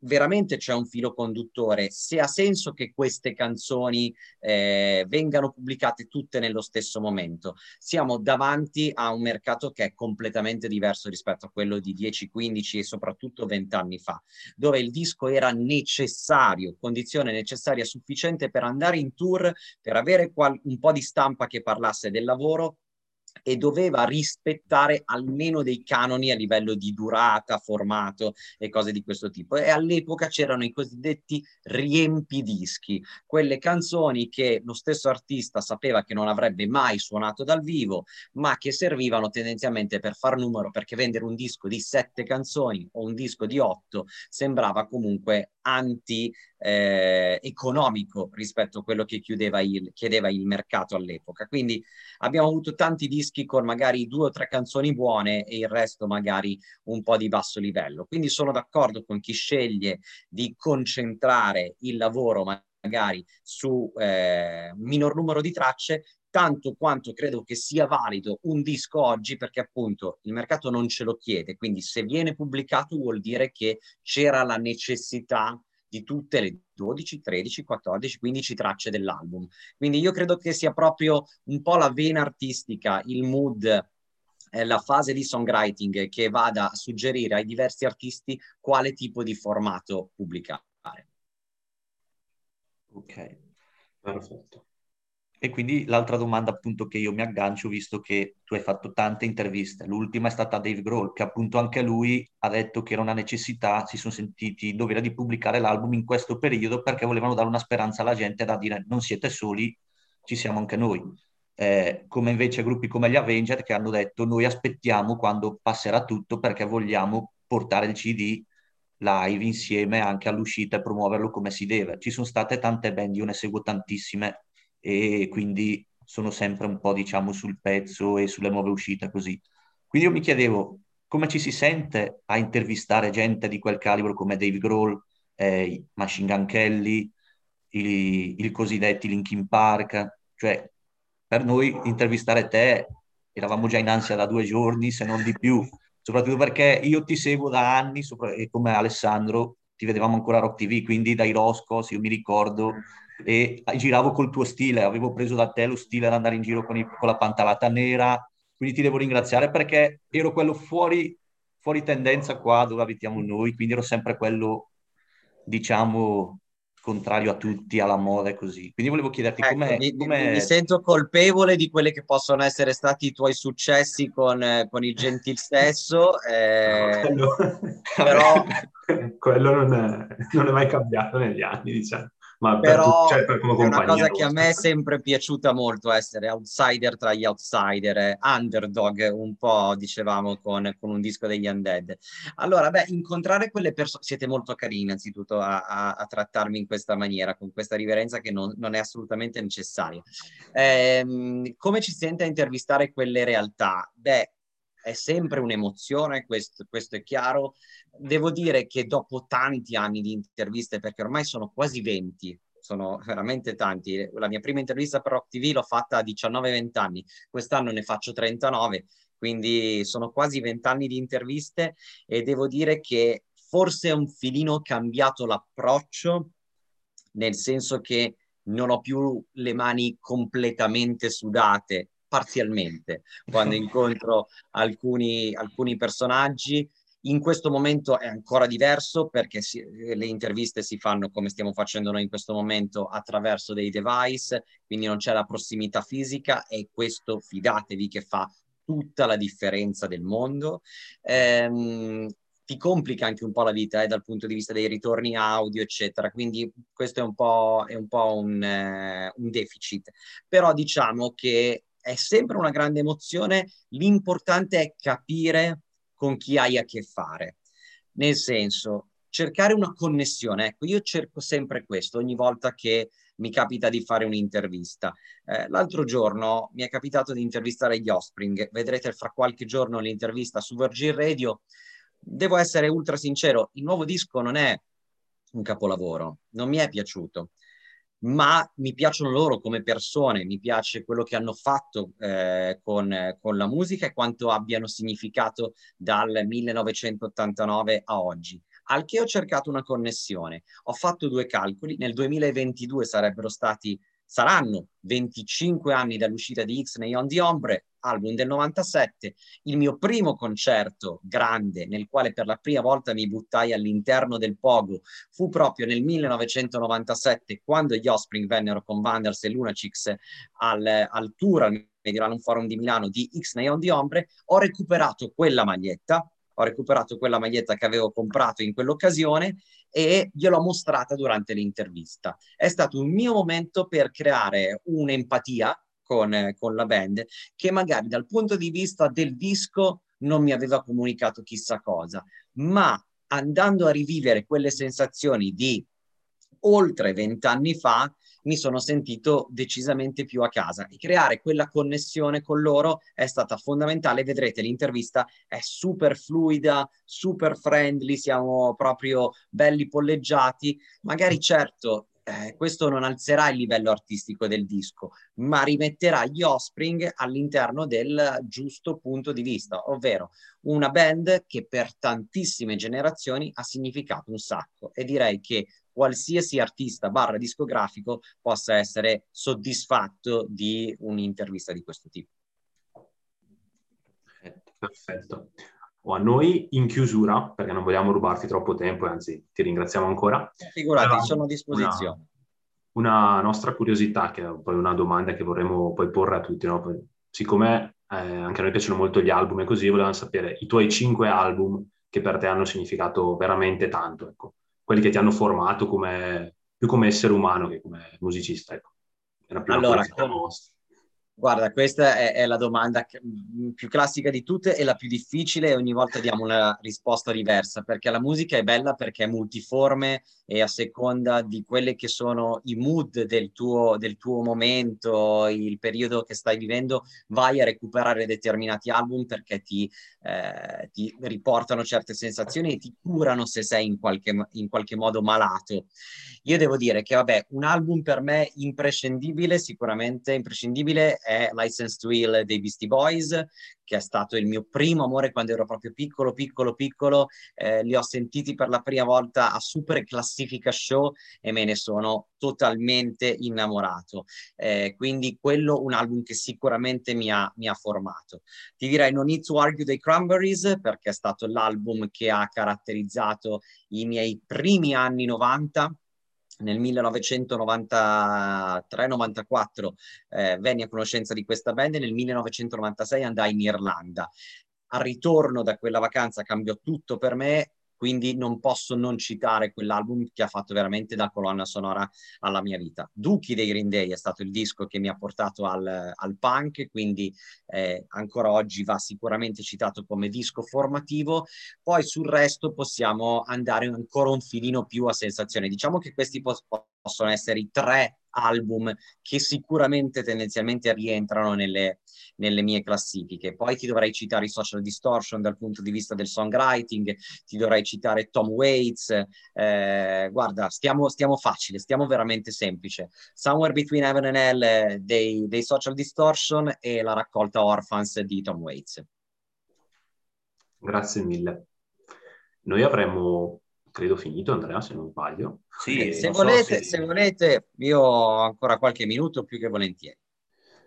veramente c'è un filo conduttore, se ha senso che queste canzoni eh, vengano pubblicate tutte nello stesso momento. Siamo davanti a un mercato che è completamente diverso rispetto a quello di 10, 15 e soprattutto 20 anni fa, dove il disco era necessario, condizione necessaria sufficiente per andare in tour, per avere qual- un po' di stampa che parlasse del lavoro e doveva rispettare almeno dei canoni a livello di durata, formato e cose di questo tipo. E all'epoca c'erano i cosiddetti riempidischi, quelle canzoni che lo stesso artista sapeva che non avrebbe mai suonato dal vivo, ma che servivano tendenzialmente per far numero, perché vendere un disco di sette canzoni o un disco di otto sembrava comunque anti eh, economico rispetto a quello che il, chiedeva il mercato all'epoca. Quindi abbiamo avuto tanti dischi con magari due o tre canzoni buone e il resto magari un po' di basso livello. Quindi sono d'accordo con chi sceglie di concentrare il lavoro magari su eh, minor numero di tracce, tanto quanto credo che sia valido un disco oggi perché appunto il mercato non ce lo chiede, quindi se viene pubblicato vuol dire che c'era la necessità di tutte le 12, 13, 14, 15 tracce dell'album. Quindi io credo che sia proprio un po' la vena artistica, il mood, eh, la fase di songwriting che vada a suggerire ai diversi artisti quale tipo di formato pubblicare. Ok, perfetto. E quindi l'altra domanda appunto che io mi aggancio, visto che tu hai fatto tante interviste, l'ultima è stata a Dave Grohl, che appunto anche lui ha detto che era una necessità, si sono sentiti in dovere di pubblicare l'album in questo periodo perché volevano dare una speranza alla gente da dire non siete soli, ci siamo anche noi. Eh, come invece gruppi come gli Avenger che hanno detto noi aspettiamo quando passerà tutto perché vogliamo portare il CD live insieme anche all'uscita e promuoverlo come si deve. Ci sono state tante band, io ne seguo tantissime e quindi sono sempre un po' diciamo sul pezzo e sulle nuove uscite così. Quindi io mi chiedevo come ci si sente a intervistare gente di quel calibro come Dave Grohl, eh, Machine Gun Kelly, i, i cosiddetti Linkin Park, cioè per noi intervistare te eravamo già in ansia da due giorni, se non di più, soprattutto perché io ti seguo da anni, sopra, e come Alessandro ti vedevamo ancora a Rock TV, quindi dai Roscos, io mi ricordo e giravo col tuo stile, avevo preso da te lo stile ad andare in giro con, i, con la pantalata nera, quindi ti devo ringraziare perché ero quello fuori, fuori tendenza qua dove abitiamo noi, quindi ero sempre quello, diciamo, contrario a tutti, alla moda e così. Quindi volevo chiederti ecco, com'è, mi, com'è... mi, sento colpevole di quelli che possono essere stati i tuoi successi con, con il gentil stesso, [laughs] eh, no, quello, però... [laughs] quello non è, non è mai cambiato negli anni, diciamo ma però per, cioè, come è una cosa che a me è sempre piaciuta molto essere outsider tra gli outsider, eh, underdog un po' dicevamo con, con, un disco degli Undead. Allora, beh, incontrare quelle persone, siete molto carini innanzitutto a, a, a, trattarmi in questa maniera, con questa riverenza che non, non è assolutamente necessaria. Eh, come ci sente a intervistare quelle realtà? Beh, è sempre un'emozione, questo, questo, è chiaro. Devo dire che dopo tanti anni di interviste, perché ormai sono quasi 20, sono veramente tanti, la mia prima intervista per Rock TV l'ho fatta a 19-20 anni, quest'anno ne faccio 39, quindi sono quasi 20 anni di interviste e devo dire che forse è un filino cambiato l'approccio, nel senso che non ho più le mani completamente sudate parzialmente [laughs] quando incontro alcuni, alcuni personaggi. In questo momento è ancora diverso perché si, le interviste si fanno come stiamo facendo noi in questo momento attraverso dei device, quindi non c'è la prossimità fisica e questo fidatevi che fa tutta la differenza del mondo. Ehm, ti complica anche un po' la vita eh, dal punto di vista dei ritorni audio, eccetera. Quindi questo è un po', è un, po un, eh, un deficit. Però diciamo che è sempre una grande emozione, l'importante è capire con chi hai a che fare. Nel senso, cercare una connessione. Ecco, io cerco sempre questo ogni volta che mi capita di fare un'intervista. Eh, l'altro giorno mi è capitato di intervistare gli Offspring, vedrete fra qualche giorno l'intervista su Virgin Radio. Devo essere ultra sincero, il nuovo disco non è un capolavoro, non mi è piaciuto ma mi piacciono loro come persone, mi piace quello che hanno fatto eh, con, con, la musica e quanto abbiano significato dal 1989 a oggi. al che ho cercato una connessione. Ho fatto due calcoli, nel 2022 sarebbero stati Saranno 25 anni dall'uscita di X Neon di Ombre, album del 97, il mio primo concerto grande nel quale per la prima volta mi buttai all'interno del Pogo. Fu proprio nel 1997 quando gli Offspring vennero con Vandals e Lunachix al, al tour al Mediolanum Forum di Milano di X Neon di Ombre, ho recuperato quella maglietta, ho recuperato quella maglietta che avevo comprato in quell'occasione e gliel'ho mostrata durante l'intervista. È stato un mio momento per creare un'empatia con, con la band che magari dal punto di vista del disco non mi aveva comunicato chissà cosa, ma andando a rivivere quelle sensazioni di oltre vent'anni fa, mi sono sentito decisamente più a casa e creare quella connessione con loro è stata fondamentale. Vedrete, l'intervista è super fluida, super friendly, siamo proprio belli polleggiati. Magari certo eh, questo non alzerà il livello artistico del disco, ma rimetterà gli Offspring all'interno del giusto punto di vista, ovvero una band che per tantissime generazioni ha significato un sacco e direi che qualsiasi artista barra discografico possa essere soddisfatto di un'intervista di questo tipo. Perfetto. O a noi in chiusura, perché non vogliamo rubarti troppo tempo, anzi ti ringraziamo ancora. Figurati, allora, sono a disposizione. Una, una, nostra curiosità, che è poi una domanda che vorremmo poi porre a tutti, no? siccome eh, anche a noi piacciono molto gli album e così, volevamo sapere i tuoi cinque album che per te hanno significato veramente tanto. Ecco quelli che ti hanno formato come, più come essere umano che come musicista. Ecco. allora, come, Guarda, questa è, è la domanda mm, più classica di tutte e la più difficile e ogni volta diamo una risposta diversa perché la musica è bella perché è multiforme e a seconda di quelli che sono i mood del tuo, del tuo momento, il periodo che stai vivendo, vai a recuperare determinati album perché ti, eh, ti riportano certe sensazioni e ti curano se sei in qualche, in qualche modo malato. Io devo dire che, vabbè, un album per me imprescindibile, sicuramente imprescindibile, License to Heal dei Beastie Boys, che è stato il mio primo amore quando ero proprio piccolo, piccolo, piccolo. Eh, li ho sentiti per la prima volta a Super Classifica Show e me ne sono totalmente innamorato. Eh, quindi quello un album che sicuramente mi ha, mi ha formato. Ti direi No Need to Argue dei Cranberries perché è stato l'album che ha caratterizzato i miei primi anni 90 nel 1993-94 eh, venni a conoscenza di questa band e nel 1996 andai in Irlanda. Al ritorno da quella vacanza cambiò tutto per me quindi non posso non citare quell'album che ha fatto veramente da colonna sonora alla mia vita. Duchi dei Green Day è stato il disco che mi ha portato al, al punk, quindi eh, ancora oggi va sicuramente citato come disco formativo. Poi sul resto possiamo andare ancora un filino più a sensazione. Diciamo che questi po- possono essere i tre album che sicuramente tendenzialmente rientrano nelle, nelle, mie classifiche. Poi ti dovrei citare i Social Distortion dal punto di vista del songwriting, ti dovrei citare Tom Waits. Eh, guarda, stiamo, stiamo, facile, stiamo veramente semplice. Somewhere Between Heaven and Hell eh, dei, dei Social Distortion e la raccolta Orphans di Tom Waits. Grazie mille. Noi avremmo credo finito, Andrea, se non sbaglio. Sì, se, volete, so se... se volete, io ho ancora qualche minuto più che volentieri.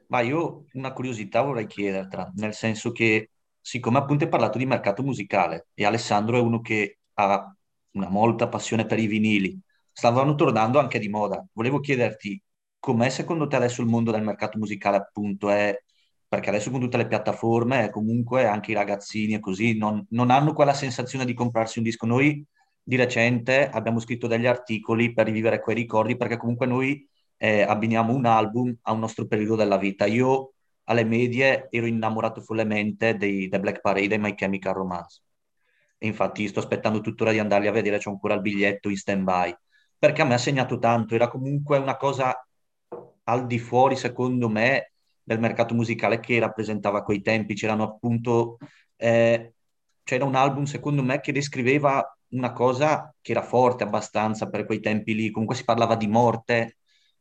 Ma io una curiosità vorrei chiederti, nel senso che siccome appunto hai parlato di mercato musicale e Alessandro è uno che ha una molta passione per i vinili, stavano tornando anche di moda. Volevo chiederti com'è secondo te adesso il mondo del mercato musicale appunto è perché adesso con tutte le piattaforme comunque anche i ragazzini e così non, non hanno quella sensazione di comprarsi un disco. Noi di recente abbiamo scritto degli articoli per rivivere quei ricordi perché comunque noi eh, abbiniamo un album a un nostro periodo della vita. Io alle medie ero innamorato follemente dei The Black Parade e My Chemical Romance. E infatti sto aspettando tuttora di andarli a vedere, c'è ancora il biglietto in stand-by, perché a me ha segnato tanto, era comunque una cosa al di fuori, secondo me, del mercato musicale che rappresentava quei tempi. C'erano appunto, eh, c'era un album, secondo me, che descriveva una cosa che era forte abbastanza per quei tempi lì. Comunque si parlava di morte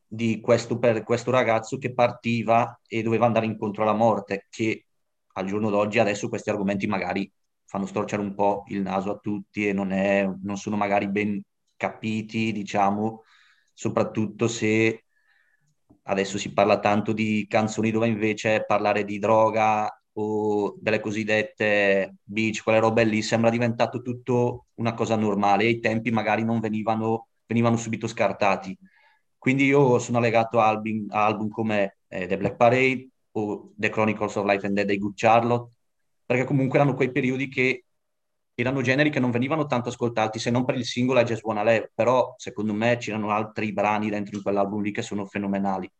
di questo, per questo ragazzo che partiva e doveva andare incontro alla morte, che al giorno d'oggi adesso questi argomenti magari fanno storcere un po' il naso a tutti e non, è, non sono magari ben capiti, diciamo, soprattutto se adesso si parla tanto di canzoni dove invece parlare di droga o delle cosiddette beach, quelle robe lì, sembra diventato tutto una cosa normale. Ai tempi magari non venivano, venivano subito scartati. Quindi io sono legato a album, a album come eh, The Black Parade o The Chronicles of Life and Death dei Good Charlotte, perché comunque erano quei periodi che erano generi che non venivano tanto ascoltati, se non per il singolo I Just Wanna Live, però secondo me c'erano altri brani dentro in quell'album lì che sono fenomenali.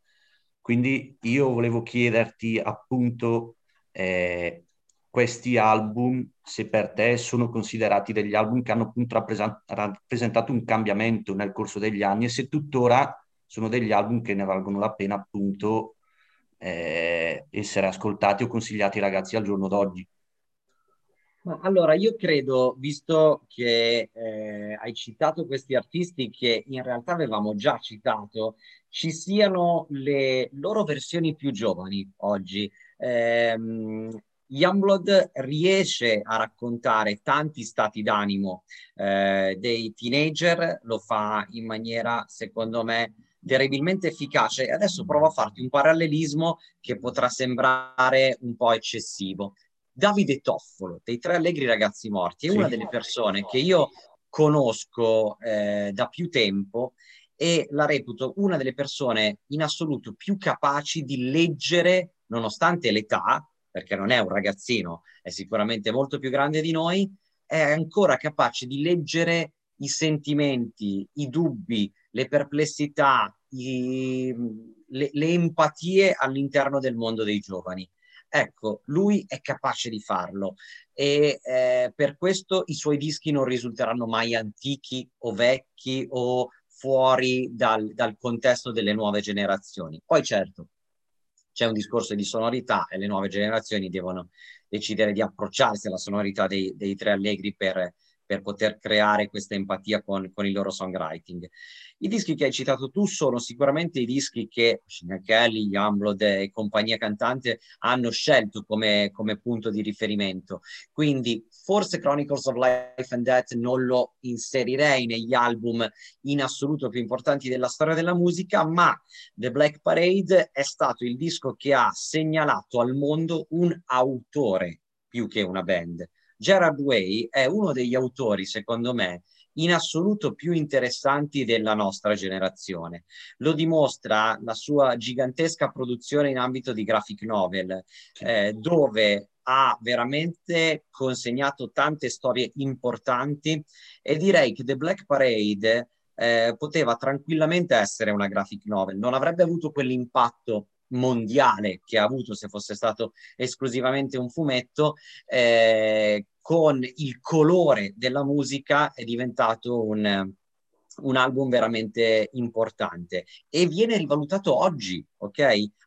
Quindi io volevo chiederti appunto eh, questi album, se per te sono considerati degli album che hanno appunto rappresentato un cambiamento nel corso degli anni e se tuttora sono degli album che ne valgono la pena appunto eh, essere ascoltati o consigliati ai ragazzi al giorno d'oggi. Allora, io credo, visto che eh, hai citato questi artisti che in realtà avevamo già citato, ci siano le loro versioni più giovani oggi. Eh, Youngblood riesce a raccontare tanti stati d'animo eh, dei teenager, lo fa in maniera, secondo me, terribilmente efficace. Adesso provo a farti un parallelismo che potrà sembrare un po' eccessivo. Davide Toffolo, dei Tre Allegri Ragazzi Morti, è sì. una delle persone che io conosco eh, da più tempo e la reputo una delle persone in assoluto più capaci di leggere, nonostante l'età, perché non è un ragazzino, è sicuramente molto più grande di noi, è ancora capace di leggere i sentimenti, i dubbi, le perplessità, i, le, le empatie all'interno del mondo dei giovani. Ecco, lui è capace di farlo e eh, per questo i suoi dischi non risulteranno mai antichi o vecchi o fuori dal, dal contesto delle nuove generazioni. Poi certo, c'è un discorso di sonorità e le nuove generazioni devono decidere di approcciarsi alla sonorità dei, dei tre allegri per, per poter creare questa empatia con, con, il loro songwriting. I dischi che hai citato tu sono sicuramente i dischi che Kelly, Youngblood e compagnia cantante hanno scelto come, come, punto di riferimento. Quindi forse Chronicles of Life and Death non lo inserirei negli album in assoluto più importanti della storia della musica, ma The Black Parade è stato il disco che ha segnalato al mondo un autore più che una band Gerard Way è uno degli autori, secondo me, in assoluto più interessanti della nostra generazione. Lo dimostra la sua gigantesca produzione in ambito di graphic novel, eh, dove ha veramente consegnato tante storie importanti e direi che The Black Parade eh, poteva tranquillamente essere una graphic novel, non avrebbe avuto quell'impatto mondiale che ha avuto se fosse stato esclusivamente un fumetto, eh, con il colore della musica è diventato un, un album veramente importante e viene rivalutato oggi, ok?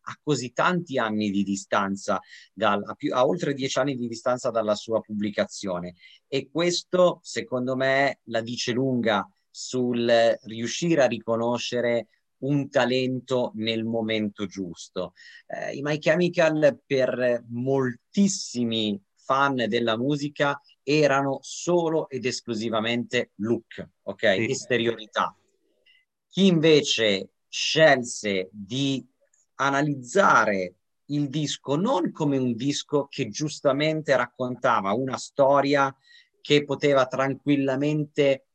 A così tanti anni di distanza, dal, a, più, a, oltre dieci anni di distanza dalla sua pubblicazione. E questo, secondo me, la dice lunga sul riuscire a riconoscere un talento nel momento giusto. Eh, I My Chemical per moltissimi fan della musica erano solo ed esclusivamente look, ok? Sì. Esteriorità. Chi invece scelse di analizzare il disco non come un disco che giustamente raccontava una storia che poteva tranquillamente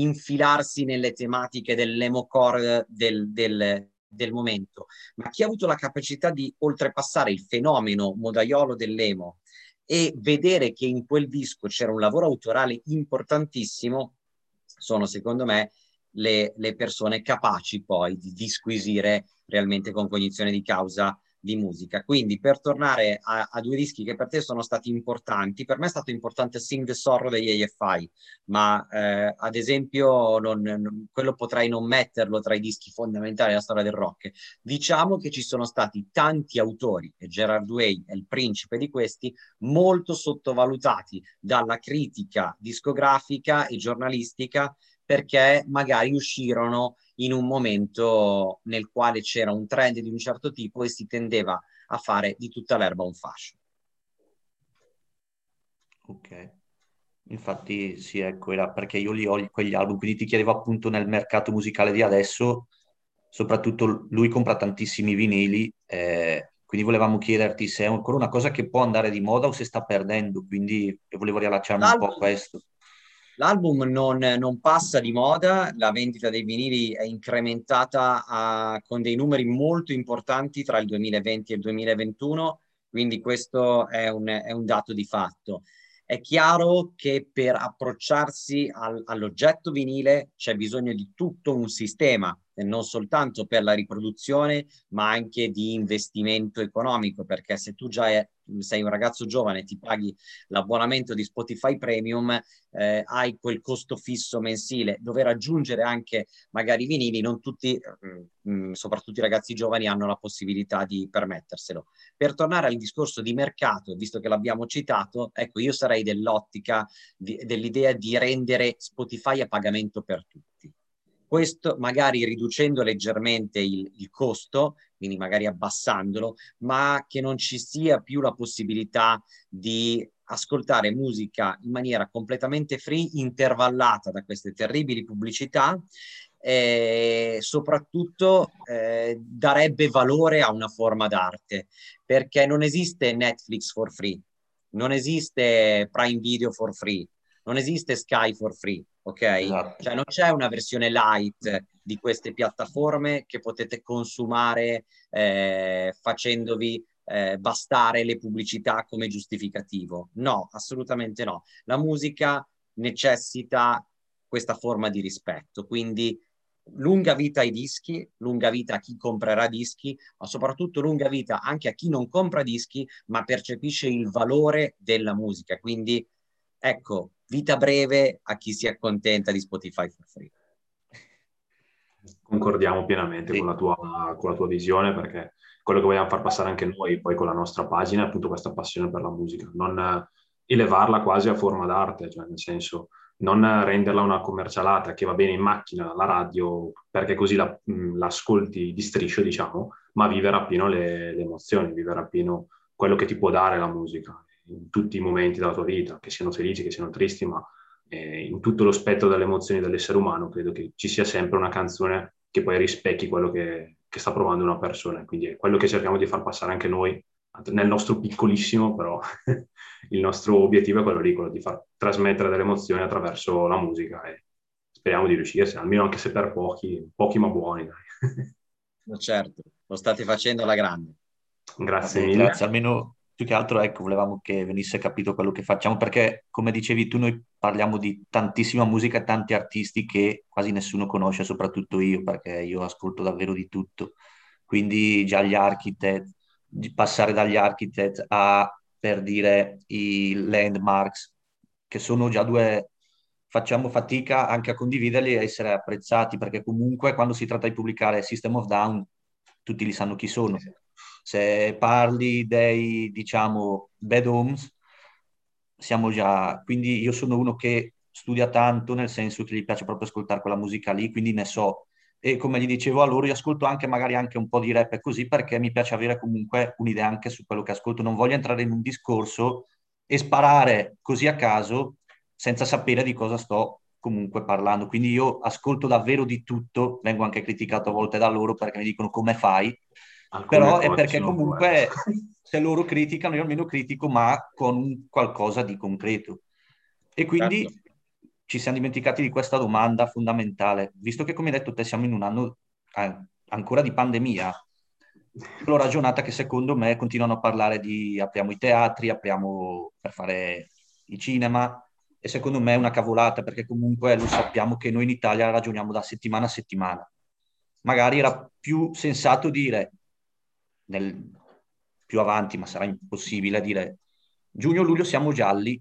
infilarsi nelle tematiche dell'emocore del, del, del momento, ma chi ha avuto la capacità di oltrepassare il fenomeno modaiolo dell'emo e vedere che in quel disco c'era un lavoro autorale importantissimo, sono secondo me le, le persone capaci poi di disquisire realmente con cognizione di causa di musica. Quindi per tornare a, a, due dischi che per te sono stati importanti, per me è stato importante Sing the Sorrow degli AFI, ma eh, ad esempio non, non, quello potrei non metterlo tra i dischi fondamentali della storia del rock. Diciamo che ci sono stati tanti autori, e Gerard Way è il principe di questi, molto sottovalutati dalla critica discografica e giornalistica perché magari uscirono in un momento nel quale c'era un trend di un certo tipo e si tendeva a fare di tutta l'erba un fascio. Ok. Infatti, sì, ecco, era perché io li ho quegli album, quindi ti chiedevo appunto nel mercato musicale di adesso, soprattutto lui compra tantissimi vinili, eh, quindi volevamo chiederti se è ancora una cosa che può andare di moda o se sta perdendo, quindi volevo riallacciarmi un po' a questo. L'album non, non, passa di moda, la vendita dei vinili è incrementata a, con dei numeri molto importanti tra il 2020 e il 2021, quindi questo è un, è un dato di fatto. È chiaro che per approcciarsi al, all'oggetto vinile c'è bisogno di tutto un sistema non soltanto per la riproduzione, ma anche di investimento economico, perché se tu già è, sei un ragazzo giovane e ti paghi l'abbonamento di Spotify Premium, eh, hai quel costo fisso mensile, dove raggiungere anche magari i vinili, non tutti, mh, mm, mm, soprattutto i ragazzi giovani, hanno la possibilità di permetterselo. Per tornare al discorso di mercato, visto che l'abbiamo citato, ecco, io sarei dell'ottica, di, dell'idea di rendere Spotify a pagamento per tutti questo magari riducendo leggermente il, il, costo, quindi magari abbassandolo, ma che non ci sia più la possibilità di ascoltare musica in maniera completamente free, intervallata da queste terribili pubblicità e soprattutto eh, darebbe valore a una forma d'arte, perché non esiste Netflix for free, non esiste Prime Video for free, non esiste Sky for free ok? Esatto. Cioè non c'è una versione light di queste piattaforme che potete consumare eh, facendovi eh, bastare le pubblicità come giustificativo. No, assolutamente no. La musica necessita questa forma di rispetto, quindi lunga vita ai dischi, lunga vita a chi comprerà dischi, ma soprattutto lunga vita anche a chi non compra dischi, ma percepisce il valore della musica. Quindi ecco, vita breve a chi si accontenta di Spotify for free. Concordiamo pienamente sì. con, la tua, con, la tua, visione perché quello che vogliamo far passare anche noi poi con la nostra pagina è appunto questa passione per la musica, non elevarla quasi a forma d'arte, cioè nel senso non renderla una commercialata che va bene in macchina, la radio, perché così la, l'ascolti di striscio, diciamo, ma vivere appieno le, le emozioni, vivere appieno quello che ti può dare la musica in tutti i momenti della tua vita, che siano felici, che siano tristi, ma eh, in tutto lo spettro delle emozioni dell'essere umano credo che ci sia sempre una canzone che poi rispecchi quello che, che sta provando una persona. Quindi è quello che cerchiamo di far passare anche noi nel nostro piccolissimo, però [laughs] il nostro obiettivo è quello lì, quello di far trasmettere delle emozioni attraverso la musica e speriamo di riuscirci, almeno anche se per pochi, pochi ma buoni. Dai. [laughs] certo, lo state facendo alla grande. Grazie mille. Grazie, almeno più che altro ecco, volevamo che venisse capito quello che facciamo, perché come dicevi tu, noi parliamo di tantissima musica, tanti artisti che quasi nessuno conosce, soprattutto io, perché io ascolto davvero di tutto. Quindi già gli architect, passare dagli architect a, per dire, i landmarks, che sono già due, facciamo fatica anche a condividerli e essere apprezzati, perché comunque quando si tratta di pubblicare System of Down, tutti li sanno chi sono. Se parli dei, diciamo, bad homes, siamo già... Quindi io sono uno che studia tanto, nel senso che gli piace proprio ascoltare quella musica lì, quindi ne so. E come gli dicevo a loro, io ascolto anche magari anche un po' di rap e così, perché mi piace avere comunque un'idea anche su quello che ascolto. Non voglio entrare in un discorso e sparare così a caso senza sapere di cosa sto comunque parlando. Quindi io ascolto davvero di tutto, vengo anche criticato a volte da loro perché mi dicono come fai, Alcune però è perché comunque [laughs] se loro criticano, io almeno critico, ma con qualcosa di concreto. E quindi certo. ci siamo dimenticati di questa domanda fondamentale. Visto che, come hai detto te, siamo in un anno eh, ancora di pandemia, l'ho ragionata che secondo me continuano a parlare di apriamo i teatri, apriamo per fare il cinema, e secondo me è una cavolata, perché comunque lo sappiamo che noi in Italia ragioniamo da settimana a settimana. Magari era più sensato dire nel, più avanti, ma sarà impossibile dire giugno-luglio siamo gialli,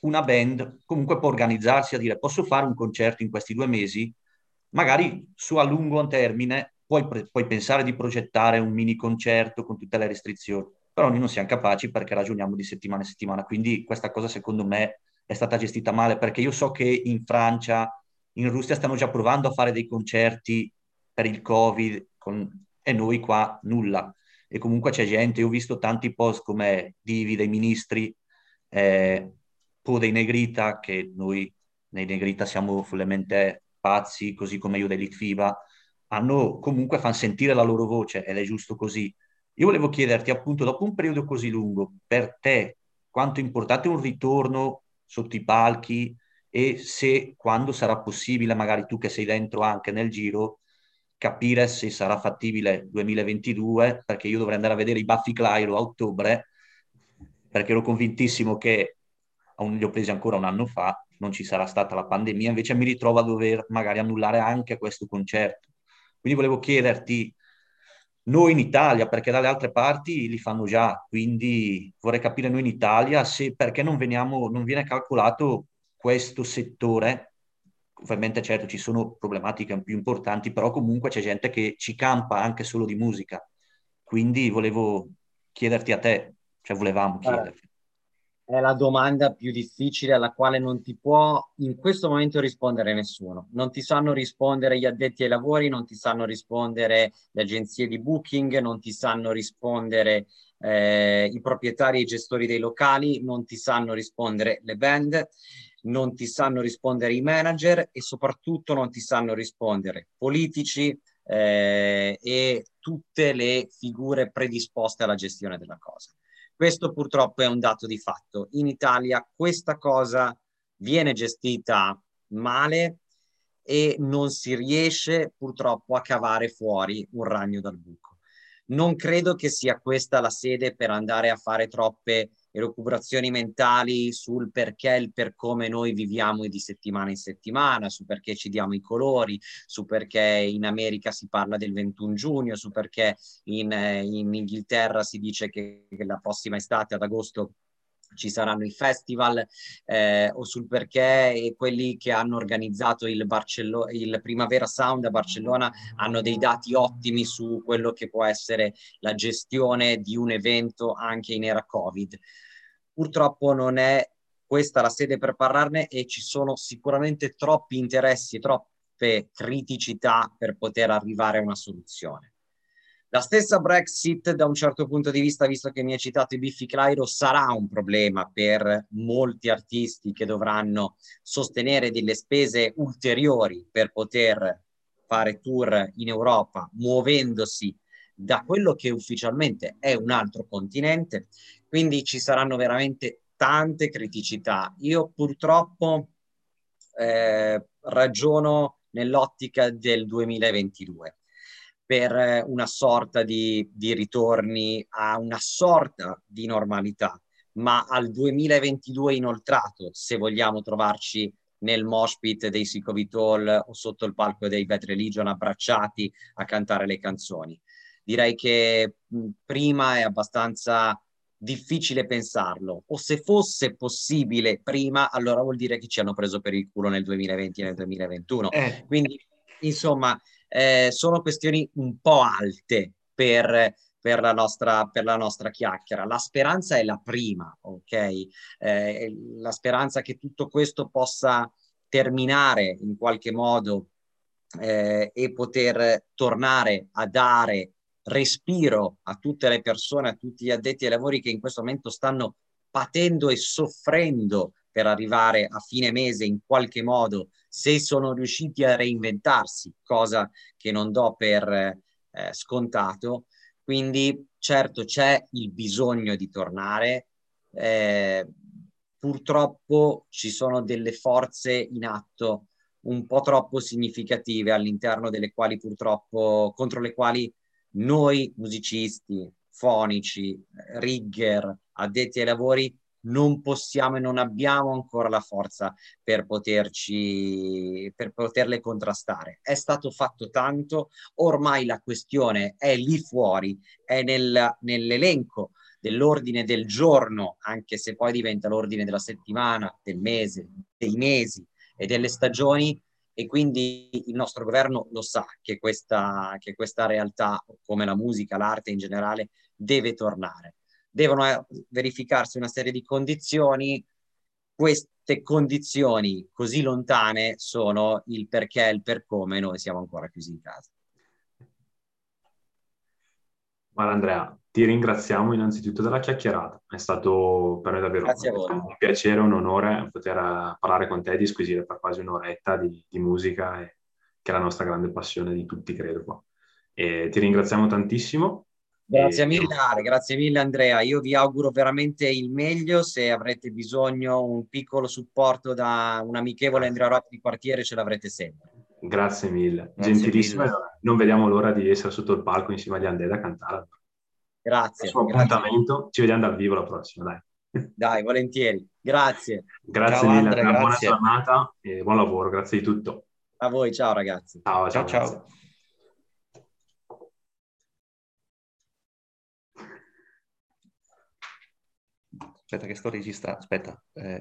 una band comunque può organizzarsi a dire posso fare un concerto in questi due mesi, magari su a lungo termine puoi, puoi pensare di progettare un mini concerto con tutte le restrizioni, però noi non siamo capaci perché ragioniamo di settimana in settimana, quindi questa cosa secondo me è stata gestita male perché io so che in Francia, in Russia stanno già provando a fare dei concerti per il Covid con... e noi qua nulla e comunque c'è gente, io ho visto tanti post come divi dei ministri, eh, po' dei Negrita, che noi nei Negrita siamo follemente pazzi, così come io dei Litfiba, hanno comunque fanno sentire la loro voce ed è giusto così. Io volevo chiederti appunto, dopo un periodo così lungo, per te quanto è importante un ritorno sotto i palchi e se quando sarà possibile, magari tu che sei dentro anche nel giro, capire se sarà fattibile 2022, perché io dovrei andare a vedere i Baffi Clyro a ottobre, perché ero convintissimo che li ho presi ancora un anno fa, non ci sarà stata la pandemia, invece mi ritrovo a dover magari annullare anche questo concerto. Quindi volevo chiederti, noi in Italia, perché dalle altre parti li fanno già, quindi vorrei capire noi in Italia se perché non, veniamo, non viene calcolato questo settore. Ovviamente certo ci sono problematiche più importanti, però comunque c'è gente che ci campa anche solo di musica. Quindi volevo chiederti a te, cioè volevamo chiederti è la domanda più difficile alla quale non ti può in questo momento rispondere nessuno. Non ti sanno rispondere gli addetti ai lavori, non ti sanno rispondere le agenzie di booking, non ti sanno rispondere eh, i proprietari e i gestori dei locali, non ti sanno rispondere le band, non ti sanno rispondere i manager e soprattutto non ti sanno rispondere politici eh, e tutte le figure predisposte alla gestione della cosa. Questo purtroppo è un dato di fatto. In Italia questa cosa viene gestita male e non si riesce purtroppo a cavare fuori un ragno dal buco. Non credo che sia questa la sede per andare a fare troppe recuperazioni mentali sul perché e il per come noi viviamo di settimana in settimana, su perché ci diamo i colori, su perché in America si parla del 21 giugno, su perché in, eh, in Inghilterra si dice che, che la prossima estate ad agosto ci saranno i festival eh, o sul perché quelli che hanno organizzato il, Barcello- il Primavera Sound a Barcellona hanno dei dati ottimi su quello che può essere la gestione di un evento anche in era Covid. Purtroppo non è questa la sede per parlarne e ci sono sicuramente troppi interessi, troppe criticità per poter arrivare a una soluzione. La stessa Brexit, da un certo punto di vista, visto che mi hai citato i Biffi Clyro, sarà un problema per molti artisti che dovranno sostenere delle spese ulteriori per poter fare tour in Europa, muovendosi da quello che ufficialmente è un altro continente quindi ci saranno veramente tante criticità. Io purtroppo eh, ragiono nell'ottica del 2022 per una sorta di, di ritorni a una sorta di normalità, ma al 2022 inoltrato, se vogliamo trovarci nel mosh pit dei Sicovitol o sotto il palco dei Bad Religion abbracciati a cantare le canzoni. Direi che prima è abbastanza difficile pensarlo. O se fosse possibile prima, allora vuol dire che ci hanno preso per il culo nel 2020 e nel 2021. Eh. Quindi, insomma, eh, sono questioni un po' alte per, per, la nostra, per la nostra chiacchiera. La speranza è la prima, ok? Eh, la speranza che tutto questo possa terminare in qualche modo eh, e poter tornare a dare respiro a tutte le persone, a tutti gli addetti ai lavori che in questo momento stanno patendo e soffrendo per arrivare a fine mese in qualche modo, se sono riusciti a reinventarsi, cosa che non do per eh, scontato. Quindi certo c'è il bisogno di tornare. Eh, purtroppo ci sono delle forze in atto un po' troppo significative all'interno delle quali purtroppo contro le quali noi musicisti, fonici, rigger, addetti ai lavori, non possiamo e non abbiamo ancora la forza per poterci per poterle contrastare. È stato fatto tanto, ormai la questione è lì fuori, è nel, nell'elenco dell'ordine del giorno, anche se poi diventa l'ordine della settimana, del mese, dei mesi e delle stagioni, e quindi il nostro governo lo sa che questa, che questa realtà, come la musica, l'arte in generale, deve tornare. Devono eh, verificarsi una serie di condizioni, queste condizioni così lontane sono il perché e il per come noi siamo ancora chiusi in casa. Guarda Andrea, ti ringraziamo innanzitutto della chiacchierata. È stato per noi davvero un piacere, un onore poter eh, parlare con te e disquisire per quasi un'oretta di, di musica, e, che è la nostra grande passione di tutti, credo. Qua. E ti ringraziamo tantissimo. Grazie e... mille Ale, grazie mille Andrea. Io vi auguro veramente il meglio. Se avrete bisogno un piccolo supporto da un amichevole Andrea Rotti di quartiere, ce l'avrete sempre. Grazie mille, grazie gentilissimo. Mille. Non vediamo l'ora di essere sotto il palco insieme agli Andrea a cantare. Grazie. Prossimo appuntamento, ci vediamo dal vivo la prossima, dai. Dai, volentieri. Grazie. Grazie ciao, mille, Andrea, buona giornata e buon lavoro, grazie di tutto. A voi, ciao ragazzi. Ciao, ciao. ciao. ciao. Aspetta che sto registrando, aspetta. Eh...